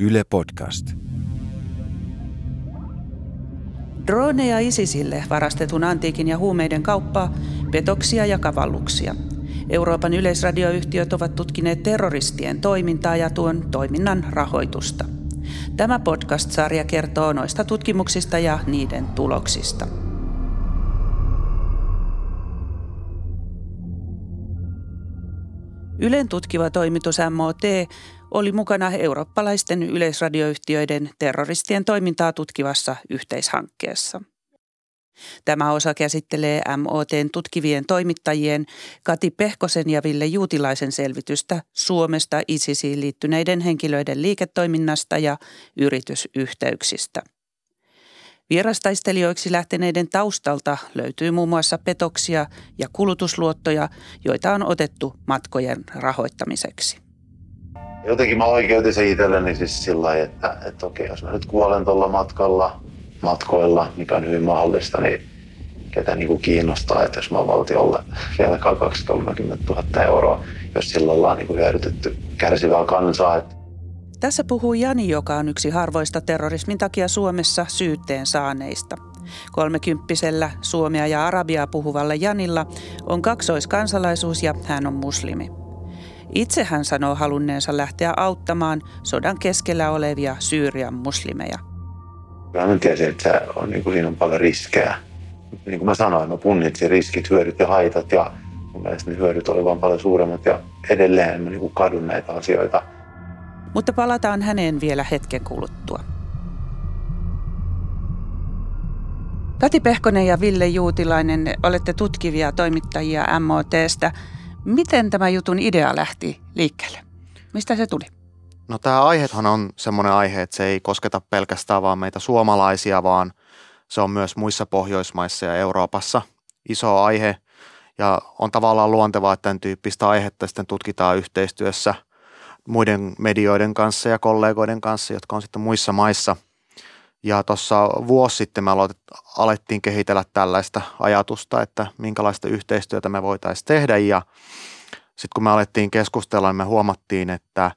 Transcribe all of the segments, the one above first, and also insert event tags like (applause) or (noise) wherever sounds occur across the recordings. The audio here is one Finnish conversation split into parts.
Yle Podcast. Droneja ISISille varastetun antiikin ja huumeiden kauppaa, petoksia ja kavalluksia. Euroopan yleisradioyhtiöt ovat tutkineet terroristien toimintaa ja tuon toiminnan rahoitusta. Tämä podcast-sarja kertoo noista tutkimuksista ja niiden tuloksista. Ylen tutkiva toimitus MOT oli mukana eurooppalaisten yleisradioyhtiöiden terroristien toimintaa tutkivassa yhteishankkeessa. Tämä osa käsittelee MOTn tutkivien toimittajien Kati Pehkosen ja Ville Juutilaisen selvitystä Suomesta ISISiin liittyneiden henkilöiden liiketoiminnasta ja yritysyhteyksistä. Vierastaistelijoiksi lähteneiden taustalta löytyy muun muassa petoksia ja kulutusluottoja, joita on otettu matkojen rahoittamiseksi. Jotenkin mä oikeutin se itselleni siis sillä lailla, että, että okei, jos mä nyt kuolen tuolla matkalla, matkoilla, mikä on hyvin mahdollista, niin ketä niin kuin kiinnostaa, että jos mä oon valtiolle vielä 20 000 euroa, jos sillä ollaan niin kuin hyödytetty kärsivää kansaa. Että tässä puhuu Jani, joka on yksi harvoista terrorismin takia Suomessa syytteen saaneista. Kolmekymppisellä suomea ja arabiaa puhuvalla Janilla on kaksoiskansalaisuus ja hän on muslimi. Itse hän sanoo halunneensa lähteä auttamaan sodan keskellä olevia Syyrian muslimeja. Mä tiesin, että on, niin kuin, siinä on paljon riskejä. Niin kuin mä sanoin, mä punnitsin riskit, hyödyt ja haitat ja mun mielestä ne hyödyt olivat paljon suuremmat ja edelleen mä niin kuin kadun näitä asioita – mutta palataan häneen vielä hetken kuluttua. Kati Pehkonen ja Ville Juutilainen, olette tutkivia toimittajia MOTstä. Miten tämä jutun idea lähti liikkeelle? Mistä se tuli? No tämä aihehan on semmoinen aihe, että se ei kosketa pelkästään vaan meitä suomalaisia, vaan se on myös muissa Pohjoismaissa ja Euroopassa iso aihe. Ja on tavallaan luontevaa, että tämän tyyppistä aihetta sitten tutkitaan yhteistyössä – muiden medioiden kanssa ja kollegoiden kanssa, jotka on sitten muissa maissa. Ja tuossa vuosi sitten me alettiin kehitellä tällaista ajatusta, että minkälaista yhteistyötä me voitaisiin tehdä. Ja sitten kun me alettiin keskustella, niin me huomattiin, että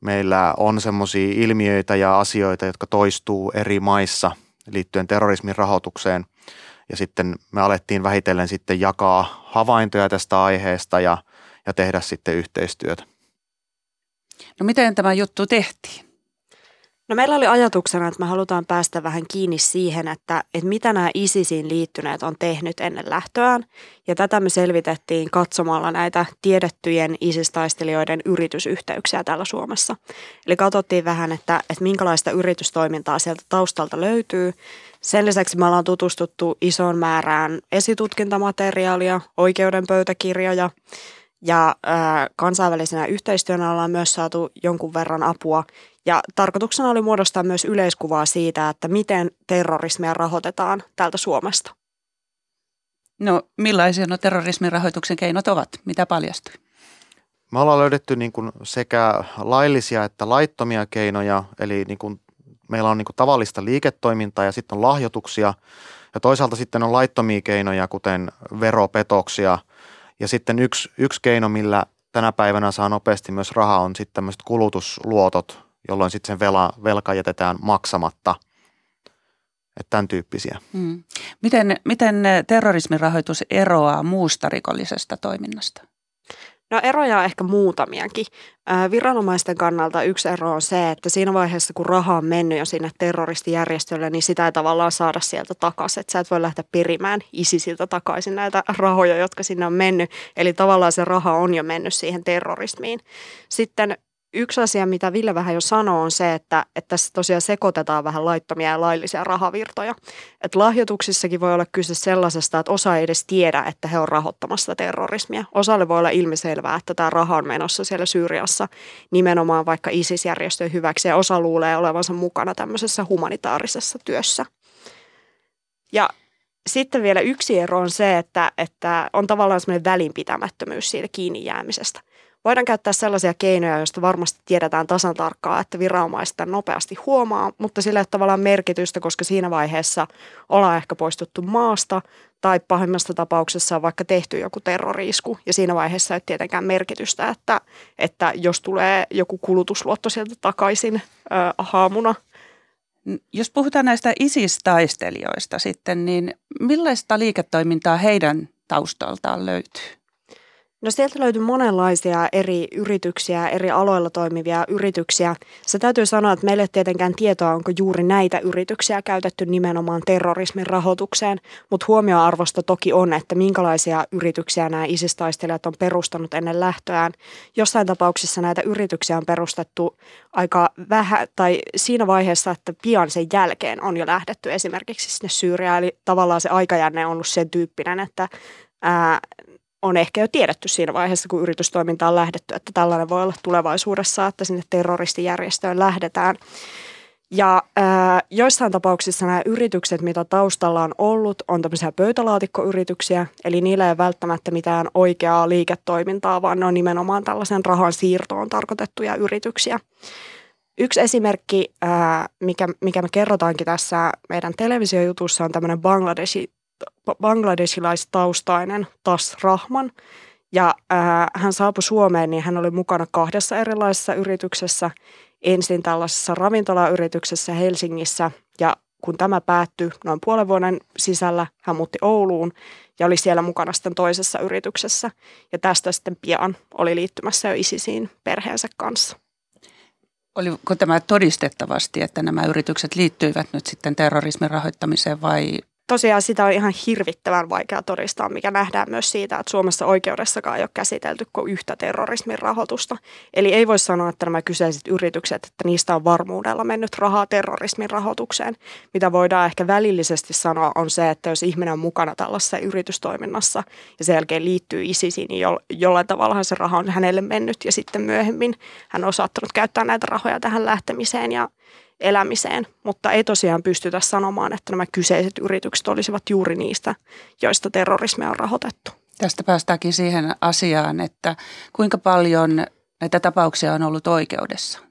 meillä on semmoisia ilmiöitä ja asioita, jotka toistuu eri maissa liittyen terrorismin rahoitukseen. Ja sitten me alettiin vähitellen sitten jakaa havaintoja tästä aiheesta ja, ja tehdä sitten yhteistyötä. No miten tämä juttu tehtiin? No meillä oli ajatuksena, että me halutaan päästä vähän kiinni siihen, että, että mitä nämä ISISiin liittyneet on tehnyt ennen lähtöään. Ja tätä me selvitettiin katsomalla näitä tiedettyjen ISIS-taistelijoiden yritysyhteyksiä täällä Suomessa. Eli katsottiin vähän, että, että minkälaista yritystoimintaa sieltä taustalta löytyy. Sen lisäksi me ollaan tutustuttu isoon määrään esitutkintamateriaalia, oikeuden pöytäkirjoja – ja äh, kansainvälisenä yhteistyönä ollaan myös saatu jonkun verran apua. Ja tarkoituksena oli muodostaa myös yleiskuvaa siitä, että miten terrorismia rahoitetaan täältä Suomesta. No millaisia no terrorismin rahoituksen keinot ovat? Mitä paljastui? Me ollaan löydetty niin kuin sekä laillisia että laittomia keinoja, eli niin kuin meillä on niin kuin tavallista liiketoimintaa ja sitten on lahjoituksia. Ja toisaalta sitten on laittomia keinoja, kuten veropetoksia – ja sitten yksi, yksi keino, millä tänä päivänä saa nopeasti myös rahaa, on sitten tämmöiset kulutusluotot, jolloin sitten sen vela, velka jätetään maksamatta. Että tämän tyyppisiä. Hmm. Miten, miten terrorismin rahoitus eroaa muusta rikollisesta toiminnasta? No eroja on ehkä muutamiakin. Viranomaisten kannalta yksi ero on se, että siinä vaiheessa kun raha on mennyt jo sinne terroristijärjestölle, niin sitä ei tavallaan saada sieltä takaisin. Että sä et voi lähteä perimään isisiltä takaisin näitä rahoja, jotka sinne on mennyt. Eli tavallaan se raha on jo mennyt siihen terrorismiin. Sitten Yksi asia, mitä Ville vähän jo sanoo, on se, että, että tässä tosiaan sekoitetaan vähän laittomia ja laillisia rahavirtoja. Että lahjoituksissakin voi olla kyse sellaisesta, että osa ei edes tiedä, että he on rahoittamassa terrorismia. Osalle voi olla ilmiselvää, että tämä raha on menossa siellä Syyriassa nimenomaan vaikka ISIS-järjestöjen hyväksi ja osa luulee olevansa mukana tämmöisessä humanitaarisessa työssä. Ja sitten vielä yksi ero on se, että, että on tavallaan semmoinen välinpitämättömyys siitä kiinni jäämisestä Voidaan käyttää sellaisia keinoja, joista varmasti tiedetään tasan tarkkaa, että viranomaiset nopeasti huomaa, mutta sillä ei ole tavallaan merkitystä, koska siinä vaiheessa ollaan ehkä poistuttu maasta tai pahimmassa tapauksessa on vaikka tehty joku terroriisku ja siinä vaiheessa ei tietenkään merkitystä, että, että jos tulee joku kulutusluotto sieltä takaisin äh, haamuna. Jos puhutaan näistä ISIS-taistelijoista sitten, niin millaista liiketoimintaa heidän taustaltaan löytyy? No sieltä löytyy monenlaisia eri yrityksiä, eri aloilla toimivia yrityksiä. Se täytyy sanoa, että meille ei tietenkään tietoa, onko juuri näitä yrityksiä käytetty nimenomaan terrorismin rahoitukseen, mutta huomioarvosta toki on, että minkälaisia yrityksiä nämä ISIS-taistelijat on perustanut ennen lähtöään. Jossain tapauksissa näitä yrityksiä on perustettu aika vähän, tai siinä vaiheessa, että pian sen jälkeen on jo lähdetty esimerkiksi sinne Syyriaan, eli tavallaan se aikajänne on ollut sen tyyppinen, että ää, on ehkä jo tiedetty siinä vaiheessa, kun yritystoiminta on lähdetty, että tällainen voi olla tulevaisuudessa, että sinne terroristijärjestöön lähdetään. Ja ää, joissain tapauksissa nämä yritykset, mitä taustalla on ollut, on tämmöisiä pöytälaatikkoyrityksiä, eli niillä ei välttämättä mitään oikeaa liiketoimintaa, vaan ne on nimenomaan tällaisen rahan siirtoon tarkoitettuja yrityksiä. Yksi esimerkki, ää, mikä, mikä me kerrotaankin tässä meidän televisiojutussa, on tämmöinen Bangladeshi bangladesilaistaustainen Tas Rahman. Ja äh, hän saapui Suomeen, niin hän oli mukana kahdessa erilaisessa yrityksessä. Ensin tällaisessa ravintolayrityksessä Helsingissä ja kun tämä päättyi noin puolen vuoden sisällä, hän muutti Ouluun ja oli siellä mukana sitten toisessa yrityksessä. Ja tästä sitten pian oli liittymässä jo ISISiin perheensä kanssa. Oliko tämä todistettavasti, että nämä yritykset liittyivät nyt sitten terrorismin rahoittamiseen vai tosiaan sitä on ihan hirvittävän vaikea todistaa, mikä nähdään myös siitä, että Suomessa oikeudessakaan ei ole käsitelty kuin yhtä terrorismin rahoitusta. Eli ei voi sanoa, että nämä kyseiset yritykset, että niistä on varmuudella mennyt rahaa terrorismin rahoitukseen. Mitä voidaan ehkä välillisesti sanoa on se, että jos ihminen on mukana tällaisessa yritystoiminnassa ja sen jälkeen liittyy ISISiin, niin jo, jollain tavalla se raha on hänelle mennyt ja sitten myöhemmin hän on saattanut käyttää näitä rahoja tähän lähtemiseen ja elämiseen, mutta ei tosiaan pystytä sanomaan, että nämä kyseiset yritykset olisivat juuri niistä, joista terrorismia on rahoitettu. Tästä päästäänkin siihen asiaan, että kuinka paljon näitä tapauksia on ollut oikeudessa?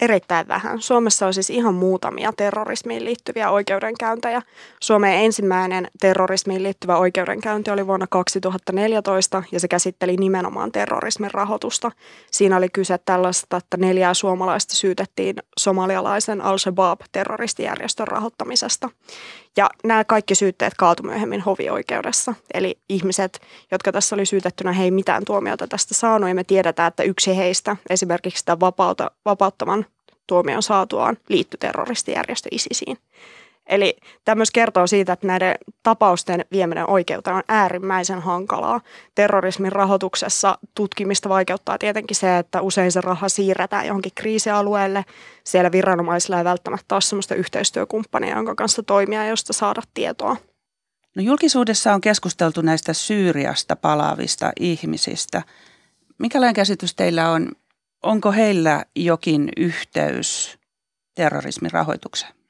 Erittäin vähän. Suomessa on siis ihan muutamia terrorismiin liittyviä oikeudenkäyntejä. Suomen ensimmäinen terrorismiin liittyvä oikeudenkäynti oli vuonna 2014 ja se käsitteli nimenomaan terrorismin rahoitusta. Siinä oli kyse tällaista, että neljää suomalaista syytettiin somalialaisen Al-Shabaab-terroristijärjestön rahoittamisesta. Ja nämä kaikki syytteet kaatu myöhemmin hovioikeudessa. Eli ihmiset, jotka tässä oli syytettynä, he ei mitään tuomiota tästä saanut. Ja me tiedetään, että yksi heistä, esimerkiksi tämän vapauta, vapauttaman tuomion saatuaan, liittyi terroristijärjestö ISISiin. Eli tämä myös kertoo siitä, että näiden tapausten vieminen oikeuteen on äärimmäisen hankalaa. Terrorismin rahoituksessa tutkimista vaikeuttaa tietenkin se, että usein se raha siirretään johonkin kriisialueelle. Siellä viranomaisilla ei välttämättä ole sellaista yhteistyökumppania, jonka kanssa toimia, josta saada tietoa. No julkisuudessa on keskusteltu näistä Syyriasta palaavista ihmisistä. Mikälainen käsitys teillä on? Onko heillä jokin yhteys terrorismin rahoitukseen?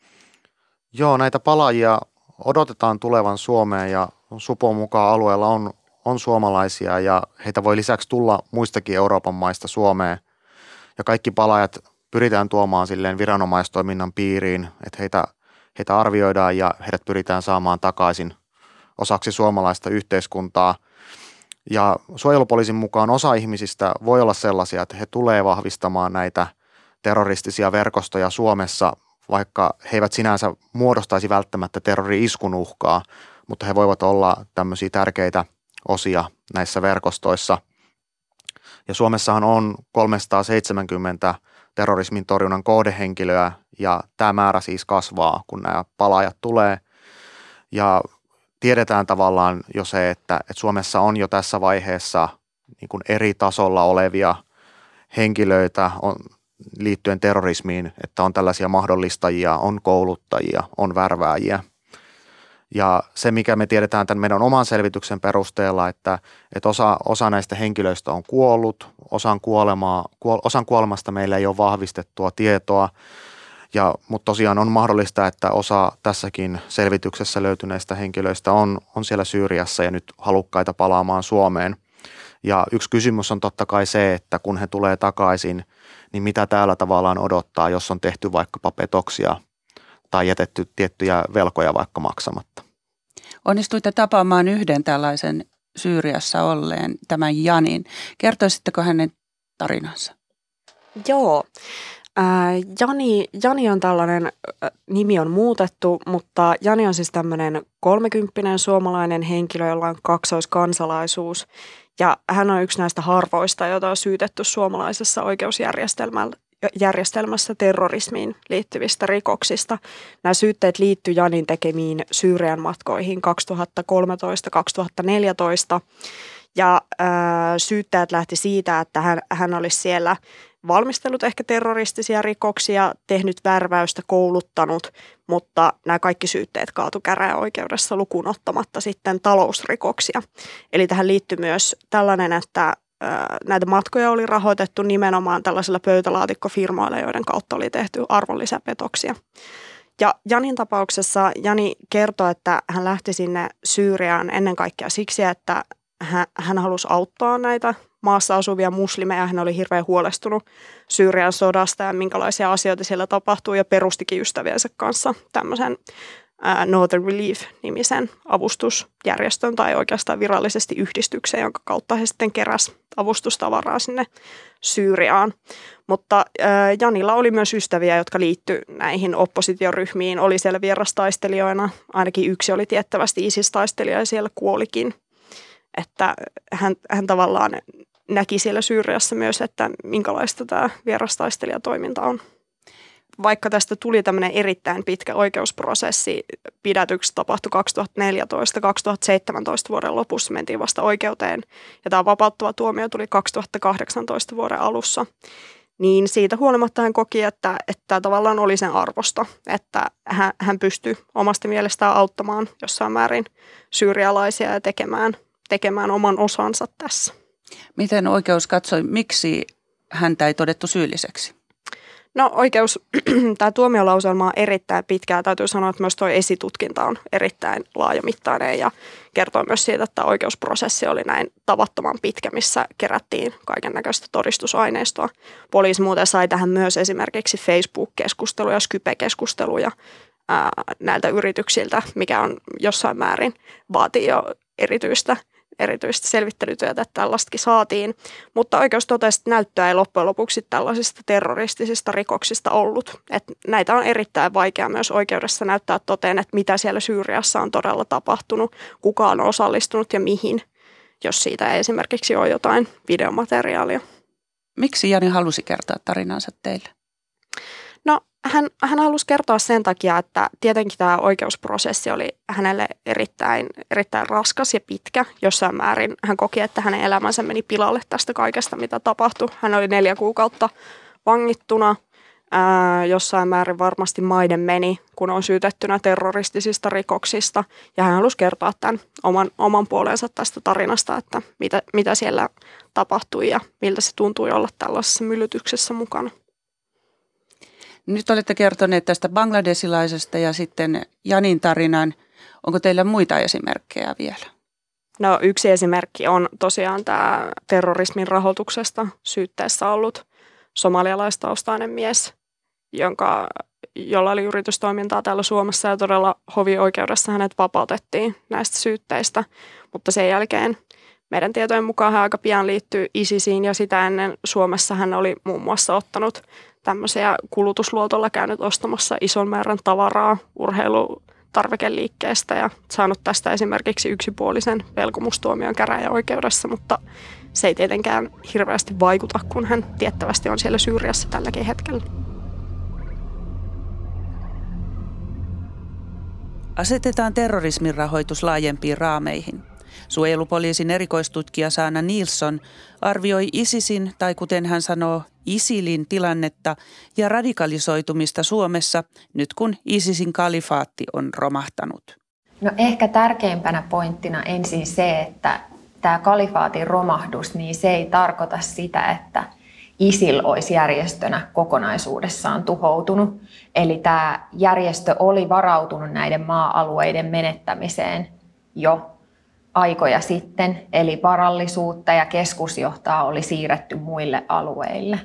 Joo, näitä palaajia odotetaan tulevan Suomeen ja Supon mukaan alueella on, on suomalaisia ja heitä voi lisäksi tulla muistakin Euroopan maista Suomeen. Ja kaikki palaajat pyritään tuomaan silleen viranomaistoiminnan piiriin, että heitä, heitä arvioidaan ja heidät pyritään saamaan takaisin osaksi suomalaista yhteiskuntaa. Ja suojelupoliisin mukaan osa ihmisistä voi olla sellaisia, että he tulee vahvistamaan näitä terroristisia verkostoja Suomessa vaikka he eivät sinänsä muodostaisi välttämättä terrori-iskun uhkaa, mutta he voivat olla tämmöisiä tärkeitä osia näissä verkostoissa. Ja Suomessahan on 370 terrorismin torjunnan kohdehenkilöä ja tämä määrä siis kasvaa, kun nämä palaajat tulee. Ja tiedetään tavallaan jo se, että, että Suomessa on jo tässä vaiheessa niin kuin eri tasolla olevia henkilöitä, on liittyen terrorismiin, että on tällaisia mahdollistajia, on kouluttajia, on värvääjiä. Ja se, mikä me tiedetään tämän meidän oman selvityksen perusteella, että, että osa, osa näistä henkilöistä on kuollut, osan, kuolemaa, kuol, osan kuolemasta meillä ei ole vahvistettua tietoa, ja, mutta tosiaan on mahdollista, että osa tässäkin selvityksessä löytyneistä henkilöistä on, on siellä Syyriassa ja nyt halukkaita palaamaan Suomeen. Ja yksi kysymys on totta kai se, että kun he tulee takaisin, niin mitä täällä tavallaan odottaa, jos on tehty vaikkapa petoksia tai jätetty tiettyjä velkoja vaikka maksamatta. Onnistuitte tapaamaan yhden tällaisen Syyriassa olleen, tämän Janin. Kertoisitteko hänen tarinansa? Joo. Jani, Jani on tällainen, nimi on muutettu, mutta Jani on siis tämmöinen kolmekymppinen suomalainen henkilö, jolla on kaksoiskansalaisuus. Ja hän on yksi näistä harvoista, joita on syytetty suomalaisessa oikeusjärjestelmässä terrorismiin liittyvistä rikoksista. Nämä syytteet liittyy Janin tekemiin Syyrian matkoihin 2013-2014. Ja äh, syyttäjät lähti siitä, että hän, hän olisi siellä valmistellut ehkä terroristisia rikoksia, tehnyt värväystä, kouluttanut, mutta nämä kaikki syytteet kaatu käräjäoikeudessa lukuun ottamatta sitten talousrikoksia. Eli tähän liittyy myös tällainen, että näitä matkoja oli rahoitettu nimenomaan tällaisilla pöytälaatikkofirmoilla, joiden kautta oli tehty arvonlisäpetoksia. Ja Janin tapauksessa Jani kertoi, että hän lähti sinne Syyriaan ennen kaikkea siksi, että hän, hän halusi auttaa näitä maassa asuvia muslimeja. Hän oli hirveän huolestunut Syyrian sodasta ja minkälaisia asioita siellä tapahtuu ja perustikin ystäviensä kanssa tämmöisen Northern Relief-nimisen avustusjärjestön tai oikeastaan virallisesti yhdistyksen, jonka kautta he sitten keräs avustustavaraa sinne Syyriaan. Mutta Janilla oli myös ystäviä, jotka liittyi näihin oppositioryhmiin, oli siellä vierastaistelijoina. Ainakin yksi oli tiettävästi ISIS-taistelija ja siellä kuolikin. Että hän, hän tavallaan näki siellä Syyriassa myös, että minkälaista tämä vierastaistelijatoiminta on. Vaikka tästä tuli tämmöinen erittäin pitkä oikeusprosessi, pidätykset tapahtui 2014-2017 vuoden lopussa, mentiin vasta oikeuteen ja tämä vapauttava tuomio tuli 2018 vuoden alussa, niin siitä huolimatta hän koki, että, että tavallaan oli sen arvosta, että hän, hän pystyi omasta mielestään auttamaan jossain määrin syyrialaisia ja tekemään, tekemään oman osansa tässä. Miten oikeus katsoi, miksi häntä ei todettu syylliseksi? No oikeus, (clears throat) tämä tuomiolauselma on erittäin pitkä. Täytyy sanoa, että myös tuo esitutkinta on erittäin laajamittainen ja kertoo myös siitä, että oikeusprosessi oli näin tavattoman pitkä, missä kerättiin kaiken näköistä todistusaineistoa. Poliisi muuten sai tähän myös esimerkiksi Facebook-keskusteluja, Skype-keskusteluja ää, näiltä yrityksiltä, mikä on jossain määrin vaatii jo erityistä erityisesti selvittelytyötä, että tällaistakin saatiin. Mutta oikeus totesi, että näyttöä ei loppujen lopuksi tällaisista terroristisista rikoksista ollut. Että näitä on erittäin vaikea myös oikeudessa näyttää toteen, että mitä siellä Syyriassa on todella tapahtunut, kuka on osallistunut ja mihin, jos siitä ei esimerkiksi ole jotain videomateriaalia. Miksi Jani halusi kertoa tarinansa teille? Hän, hän halusi kertoa sen takia, että tietenkin tämä oikeusprosessi oli hänelle erittäin, erittäin raskas ja pitkä. Jossain määrin hän koki, että hänen elämänsä meni pilalle tästä kaikesta, mitä tapahtui. Hän oli neljä kuukautta vangittuna. Ää, jossain määrin varmasti maiden meni, kun on syytettynä terroristisista rikoksista. Ja hän halusi kertoa tämän oman, oman puolensa tästä tarinasta, että mitä, mitä siellä tapahtui ja miltä se tuntui olla tällaisessa myllytyksessä mukana. Nyt olette kertoneet tästä bangladesilaisesta ja sitten Janin tarinan. Onko teillä muita esimerkkejä vielä? No yksi esimerkki on tosiaan tämä terrorismin rahoituksesta syytteessä ollut somalialaistaustainen mies, jonka, jolla oli yritystoimintaa täällä Suomessa ja todella hovioikeudessa hänet vapautettiin näistä syytteistä, mutta sen jälkeen meidän tietojen mukaan hän aika pian liittyy ISISiin ja sitä ennen Suomessa hän oli muun muassa ottanut tämmöisiä kulutusluotolla käynyt ostamassa ison määrän tavaraa urheilutarvikeliikkeestä ja saanut tästä esimerkiksi yksipuolisen velkomustuomion käräjäoikeudessa, mutta se ei tietenkään hirveästi vaikuta, kun hän tiettävästi on siellä Syyriassa tälläkin hetkellä. Asetetaan terrorismin rahoitus laajempiin raameihin. Suojelupoliisin erikoistutkija Saana Nilsson arvioi ISISin, tai kuten hän sanoo, ISILin tilannetta ja radikalisoitumista Suomessa nyt kun ISISin kalifaatti on romahtanut. No ehkä tärkeimpänä pointtina ensin se, että tämä kalifaatin romahdus, niin se ei tarkoita sitä, että ISIL olisi järjestönä kokonaisuudessaan tuhoutunut. Eli tämä järjestö oli varautunut näiden maa-alueiden menettämiseen jo aikoja sitten, eli varallisuutta ja keskusjohtaa oli siirretty muille alueille.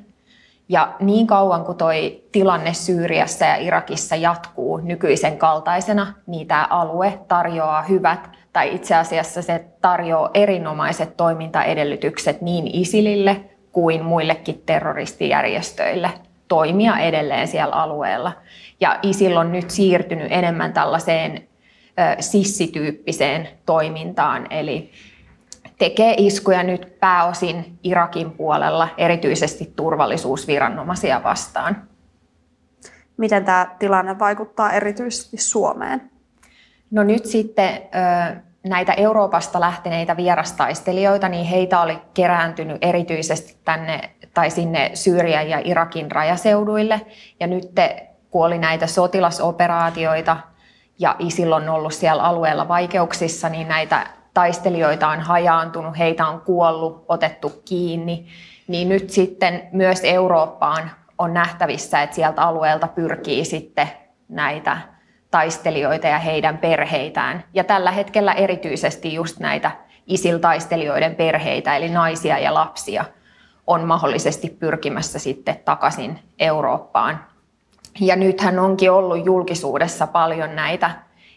Ja niin kauan kuin toi tilanne Syyriassa ja Irakissa jatkuu nykyisen kaltaisena, niin tämä alue tarjoaa hyvät, tai itse asiassa se tarjoaa erinomaiset toimintaedellytykset niin ISILille kuin muillekin terroristijärjestöille toimia edelleen siellä alueella. Ja ISIL on nyt siirtynyt enemmän tällaiseen sissityyppiseen toimintaan, eli tekee iskuja nyt pääosin Irakin puolella, erityisesti turvallisuusviranomaisia vastaan. Miten tämä tilanne vaikuttaa erityisesti Suomeen? No nyt sitten näitä Euroopasta lähteneitä vierastaistelijoita, niin heitä oli kerääntynyt erityisesti tänne tai sinne Syyrian ja Irakin rajaseuduille. Ja nyt kun oli näitä sotilasoperaatioita ja ISIL on ollut siellä alueella vaikeuksissa, niin näitä taistelijoita on hajaantunut, heitä on kuollut, otettu kiinni, niin nyt sitten myös Eurooppaan on nähtävissä, että sieltä alueelta pyrkii sitten näitä taistelijoita ja heidän perheitään. Ja tällä hetkellä erityisesti just näitä ISIL-taistelijoiden perheitä, eli naisia ja lapsia, on mahdollisesti pyrkimässä sitten takaisin Eurooppaan. Ja nythän onkin ollut julkisuudessa paljon näitä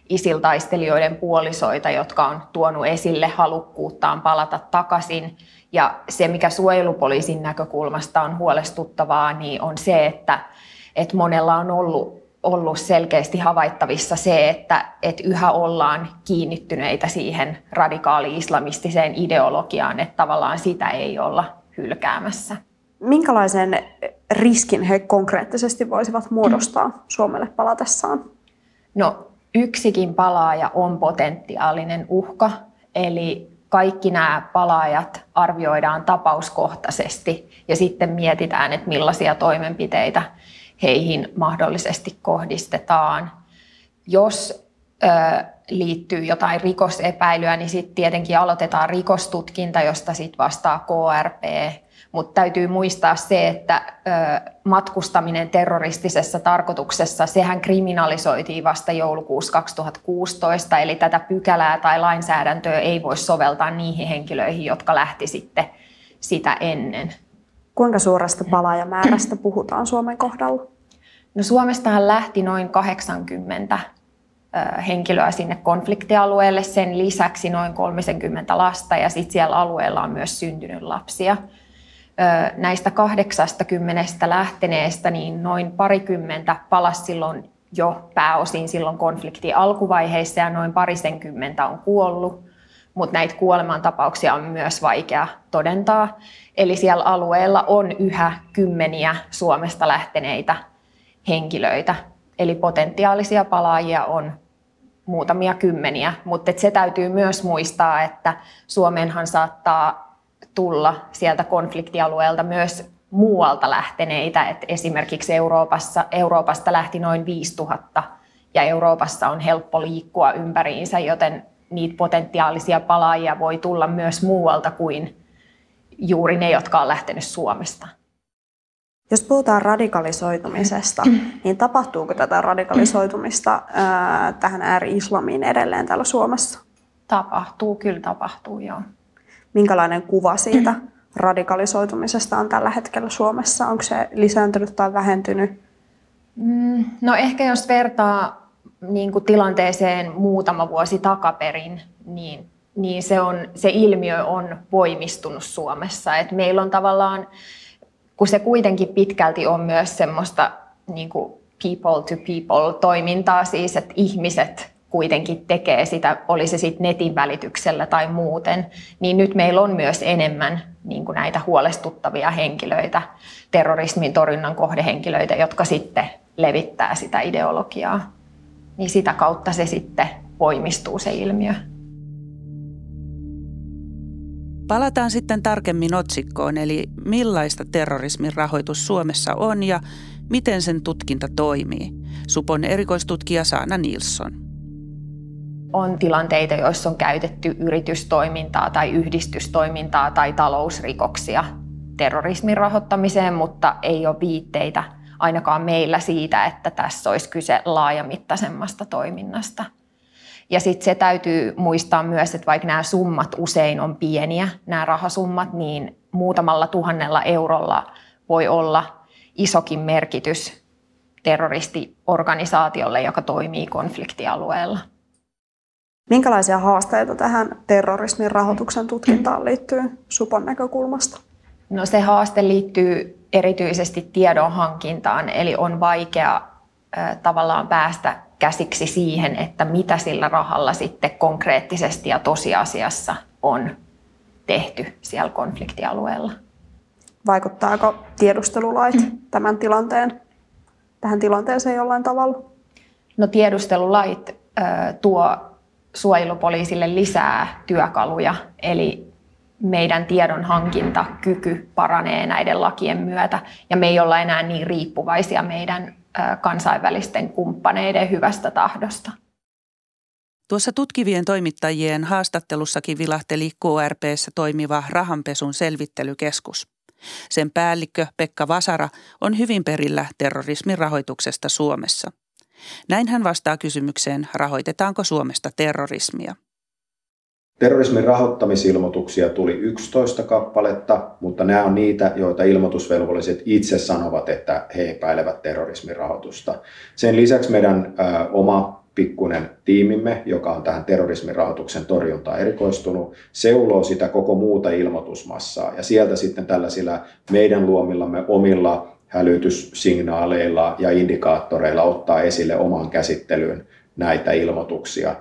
isiltaistelijoiden puolisoita, jotka on tuonut esille halukkuuttaan palata takaisin. Ja se, mikä suojelupoliisin näkökulmasta on huolestuttavaa, niin on se, että, että monella on ollut, ollut selkeästi havaittavissa se, että, että yhä ollaan kiinnittyneitä siihen radikaali-islamistiseen ideologiaan, että tavallaan sitä ei olla hylkäämässä. Minkälaisen riskin he konkreettisesti voisivat muodostaa Suomelle palatessaan? No yksikin palaaja on potentiaalinen uhka, eli kaikki nämä palaajat arvioidaan tapauskohtaisesti ja sitten mietitään, että millaisia toimenpiteitä heihin mahdollisesti kohdistetaan. Jos ö, liittyy jotain rikosepäilyä, niin sitten tietenkin aloitetaan rikostutkinta, josta sitten vastaa KRP mutta täytyy muistaa se, että matkustaminen terroristisessa tarkoituksessa, sehän kriminalisoitiin vasta joulukuussa 2016, eli tätä pykälää tai lainsäädäntöä ei voi soveltaa niihin henkilöihin, jotka lähti sitten sitä ennen. Kuinka suuresta palaajamäärästä puhutaan Suomen kohdalla? No Suomestahan lähti noin 80 henkilöä sinne konfliktialueelle, sen lisäksi noin 30 lasta ja sitten siellä alueella on myös syntynyt lapsia näistä 80 lähteneestä niin noin parikymmentä palasi silloin jo pääosin silloin konfliktin alkuvaiheissa ja noin parisenkymmentä on kuollut, mutta näitä kuolemantapauksia on myös vaikea todentaa. Eli siellä alueella on yhä kymmeniä Suomesta lähteneitä henkilöitä, eli potentiaalisia palaajia on muutamia kymmeniä, mutta se täytyy myös muistaa, että Suomeenhan saattaa tulla sieltä konfliktialueelta myös muualta lähteneitä. Et esimerkiksi Euroopassa, Euroopasta lähti noin 5000 ja Euroopassa on helppo liikkua ympäriinsä, joten niitä potentiaalisia palaajia voi tulla myös muualta kuin juuri ne, jotka on lähtenyt Suomesta. Jos puhutaan radikalisoitumisesta, niin tapahtuuko tätä radikalisoitumista ää, tähän ääri-islamiin edelleen täällä Suomessa? Tapahtuu, kyllä tapahtuu, joo minkälainen kuva siitä radikalisoitumisesta on tällä hetkellä Suomessa? Onko se lisääntynyt tai vähentynyt? Mm, no ehkä jos vertaa niin kuin tilanteeseen muutama vuosi takaperin, niin, niin se, on, se ilmiö on voimistunut Suomessa. Et meillä on tavallaan, kun se kuitenkin pitkälti on myös semmoista niin kuin people to people toimintaa, siis että ihmiset kuitenkin tekee sitä, oli se sitten netin välityksellä tai muuten, niin nyt meillä on myös enemmän niin kuin näitä huolestuttavia henkilöitä, terrorismin torjunnan kohdehenkilöitä, jotka sitten levittää sitä ideologiaa. Niin sitä kautta se sitten voimistuu se ilmiö. Palataan sitten tarkemmin otsikkoon, eli millaista terrorismin rahoitus Suomessa on ja miten sen tutkinta toimii. Supon erikoistutkija Saana Nilsson on tilanteita, joissa on käytetty yritystoimintaa tai yhdistystoimintaa tai talousrikoksia terrorismin rahoittamiseen, mutta ei ole viitteitä ainakaan meillä siitä, että tässä olisi kyse laajamittaisemmasta toiminnasta. Ja sitten se täytyy muistaa myös, että vaikka nämä summat usein on pieniä, nämä rahasummat, niin muutamalla tuhannella eurolla voi olla isokin merkitys terroristiorganisaatiolle, joka toimii konfliktialueella. Minkälaisia haasteita tähän terrorismin rahoituksen tutkintaan liittyy Supon näkökulmasta? No se haaste liittyy erityisesti tiedon hankintaan, eli on vaikea äh, tavallaan päästä käsiksi siihen, että mitä sillä rahalla sitten konkreettisesti ja tosiasiassa on tehty siellä konfliktialueella. Vaikuttaako tiedustelulait tämän tilanteen, tähän tilanteeseen jollain tavalla? No tiedustelulait äh, tuo suojelupoliisille lisää työkaluja, eli meidän tiedon hankintakyky paranee näiden lakien myötä ja me ei olla enää niin riippuvaisia meidän kansainvälisten kumppaneiden hyvästä tahdosta. Tuossa tutkivien toimittajien haastattelussakin vilahteli KRPssä toimiva rahanpesun selvittelykeskus. Sen päällikkö Pekka Vasara on hyvin perillä terrorismin rahoituksesta Suomessa. Näin hän vastaa kysymykseen, rahoitetaanko Suomesta terrorismia. Terrorismin rahoittamisilmoituksia tuli 11 kappaletta, mutta nämä on niitä, joita ilmoitusvelvolliset itse sanovat, että he epäilevät terrorismin rahoitusta. Sen lisäksi meidän ö, oma pikkunen tiimimme, joka on tähän terrorismin rahoituksen torjuntaan erikoistunut, seuloo sitä koko muuta ilmoitusmassaa. Ja sieltä sitten tällaisilla meidän luomillamme omilla hälytyssignaaleilla ja indikaattoreilla ottaa esille oman käsittelyyn näitä ilmoituksia.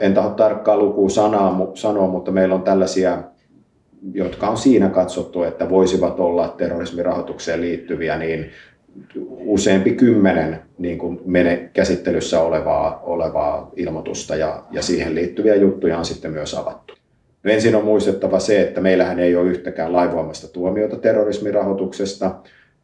En taho tarkkaa lukua sanaa, sanoa, mutta meillä on tällaisia, jotka on siinä katsottu, että voisivat olla terrorismirahoitukseen liittyviä, niin useampi kymmenen niin kuin mene käsittelyssä olevaa, olevaa ilmoitusta ja, ja siihen liittyviä juttuja on sitten myös avattu. No ensin on muistettava se, että meillähän ei ole yhtäkään laivoimasta tuomiota terrorismirahoituksesta,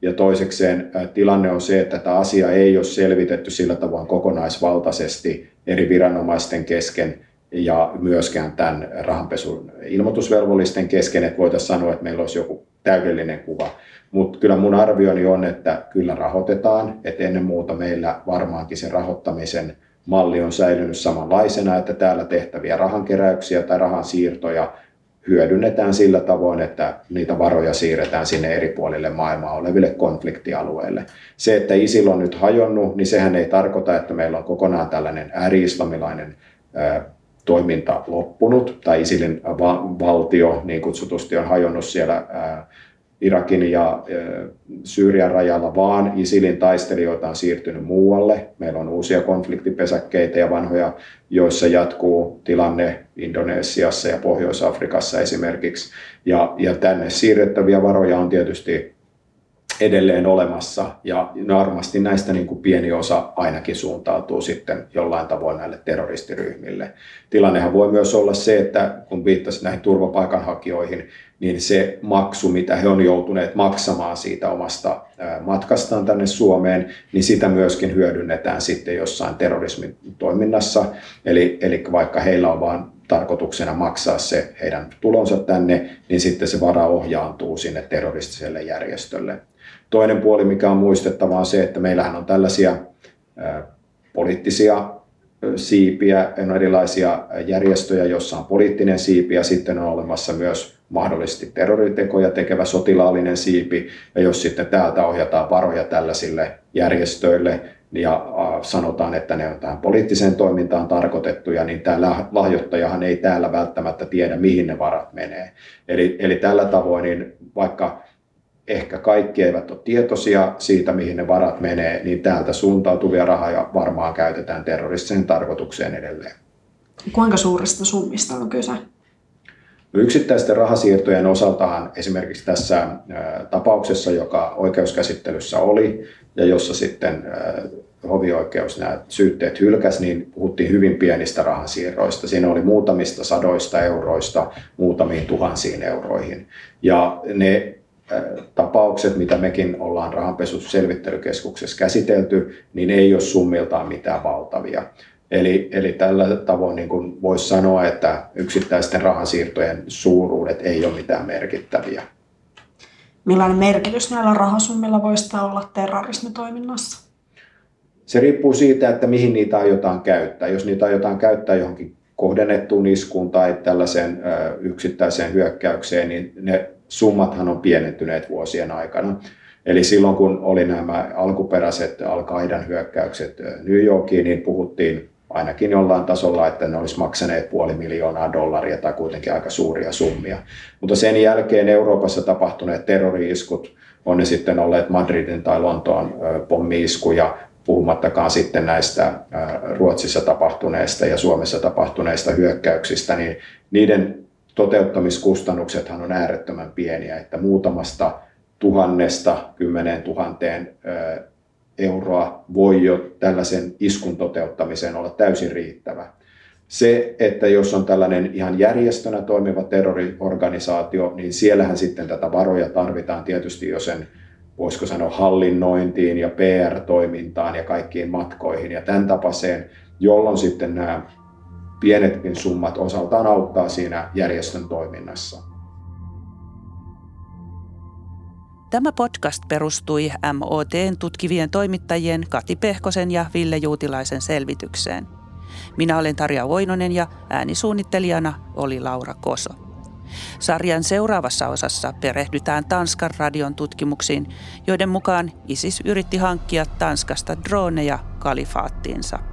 ja toisekseen tilanne on se, että tätä asiaa ei ole selvitetty sillä tavoin kokonaisvaltaisesti eri viranomaisten kesken ja myöskään tämän rahanpesun ilmoitusvelvollisten kesken, että voitaisiin sanoa, että meillä olisi joku täydellinen kuva. Mutta kyllä mun arvioni on, että kyllä rahoitetaan, että ennen muuta meillä varmaankin se rahoittamisen malli on säilynyt samanlaisena, että täällä tehtäviä rahankeräyksiä tai rahansiirtoja hyödynnetään sillä tavoin, että niitä varoja siirretään sinne eri puolille maailmaa oleville konfliktialueille. Se, että ISIL on nyt hajonnut, niin sehän ei tarkoita, että meillä on kokonaan tällainen ääri-islamilainen toiminta loppunut, tai ISILin valtio niin kutsutusti on hajonnut siellä Irakin ja Syyrian rajalla, vaan ISILin taistelijoita on siirtynyt muualle. Meillä on uusia konfliktipesäkkeitä ja vanhoja, joissa jatkuu tilanne Indonesiassa ja Pohjois-Afrikassa esimerkiksi. Ja, ja tänne siirrettäviä varoja on tietysti edelleen olemassa ja varmasti näistä niin kuin pieni osa ainakin suuntautuu sitten jollain tavoin näille terroristiryhmille. Tilannehan voi myös olla se, että kun viittasin näihin turvapaikanhakijoihin, niin se maksu, mitä he on joutuneet maksamaan siitä omasta matkastaan tänne Suomeen, niin sitä myöskin hyödynnetään sitten jossain terrorismin toiminnassa. Eli, eli vaikka heillä on vain tarkoituksena maksaa se heidän tulonsa tänne, niin sitten se vara ohjaantuu sinne terroristiselle järjestölle. Toinen puoli, mikä on muistettava, on se, että meillähän on tällaisia poliittisia siipiä, on erilaisia järjestöjä, joissa on poliittinen siipi ja sitten on olemassa myös mahdollisesti terroritekoja tekevä sotilaallinen siipi. Ja jos sitten täältä ohjataan varoja tällaisille järjestöille ja sanotaan, että ne on tähän poliittiseen toimintaan tarkoitettuja, niin tämä lahjoittajahan ei täällä välttämättä tiedä, mihin ne varat menee. Eli, eli tällä tavoin, niin vaikka ehkä kaikki eivät ole tietoisia siitä, mihin ne varat menee, niin täältä suuntautuvia rahoja varmaan käytetään terroristiseen tarkoitukseen edelleen. Kuinka suurista summista on kyse? Yksittäisten rahasiirtojen osaltahan esimerkiksi tässä tapauksessa, joka oikeuskäsittelyssä oli ja jossa sitten hovioikeus nämä syytteet hylkäs, niin puhuttiin hyvin pienistä rahansiirroista. Siinä oli muutamista sadoista euroista muutamiin tuhansiin euroihin. Ja ne tapaukset, mitä mekin ollaan rahanpesusselvittelykeskuksessa käsitelty, niin ei ole summiltaan mitään valtavia. Eli, eli tällä tavoin niin kuin voisi sanoa, että yksittäisten rahansiirtojen suuruudet ei ole mitään merkittäviä. Millainen merkitys näillä rahasummilla voisi olla terrorismitoiminnassa? Se riippuu siitä, että mihin niitä aiotaan käyttää. Jos niitä aiotaan käyttää johonkin kohdennettuun iskuun tai tällaiseen yksittäiseen hyökkäykseen, niin ne summathan on pienentyneet vuosien aikana. Eli silloin kun oli nämä alkuperäiset Al-Qaidan hyökkäykset New Yorkiin, niin puhuttiin ainakin jollain tasolla, että ne olisi maksaneet puoli miljoonaa dollaria tai kuitenkin aika suuria summia. Mutta sen jälkeen Euroopassa tapahtuneet terrori-iskut, on ne sitten olleet Madridin tai Lontoon pommi-iskuja, puhumattakaan sitten näistä Ruotsissa tapahtuneista ja Suomessa tapahtuneista hyökkäyksistä, niin niiden toteuttamiskustannuksethan on äärettömän pieniä, että muutamasta tuhannesta kymmeneen tuhanteen euroa voi jo tällaisen iskun toteuttamiseen olla täysin riittävä. Se, että jos on tällainen ihan järjestönä toimiva terroriorganisaatio, niin siellähän sitten tätä varoja tarvitaan tietysti jo sen, voisiko sanoa, hallinnointiin ja PR-toimintaan ja kaikkiin matkoihin ja tämän tapaiseen, jolloin sitten nämä pienetkin summat osaltaan auttaa siinä järjestön toiminnassa. Tämä podcast perustui MOTn tutkivien toimittajien Kati Pehkosen ja Ville Juutilaisen selvitykseen. Minä olen Tarja Voinonen ja äänisuunnittelijana oli Laura Koso. Sarjan seuraavassa osassa perehdytään Tanskan radion tutkimuksiin, joiden mukaan ISIS yritti hankkia Tanskasta droneja kalifaattiinsa.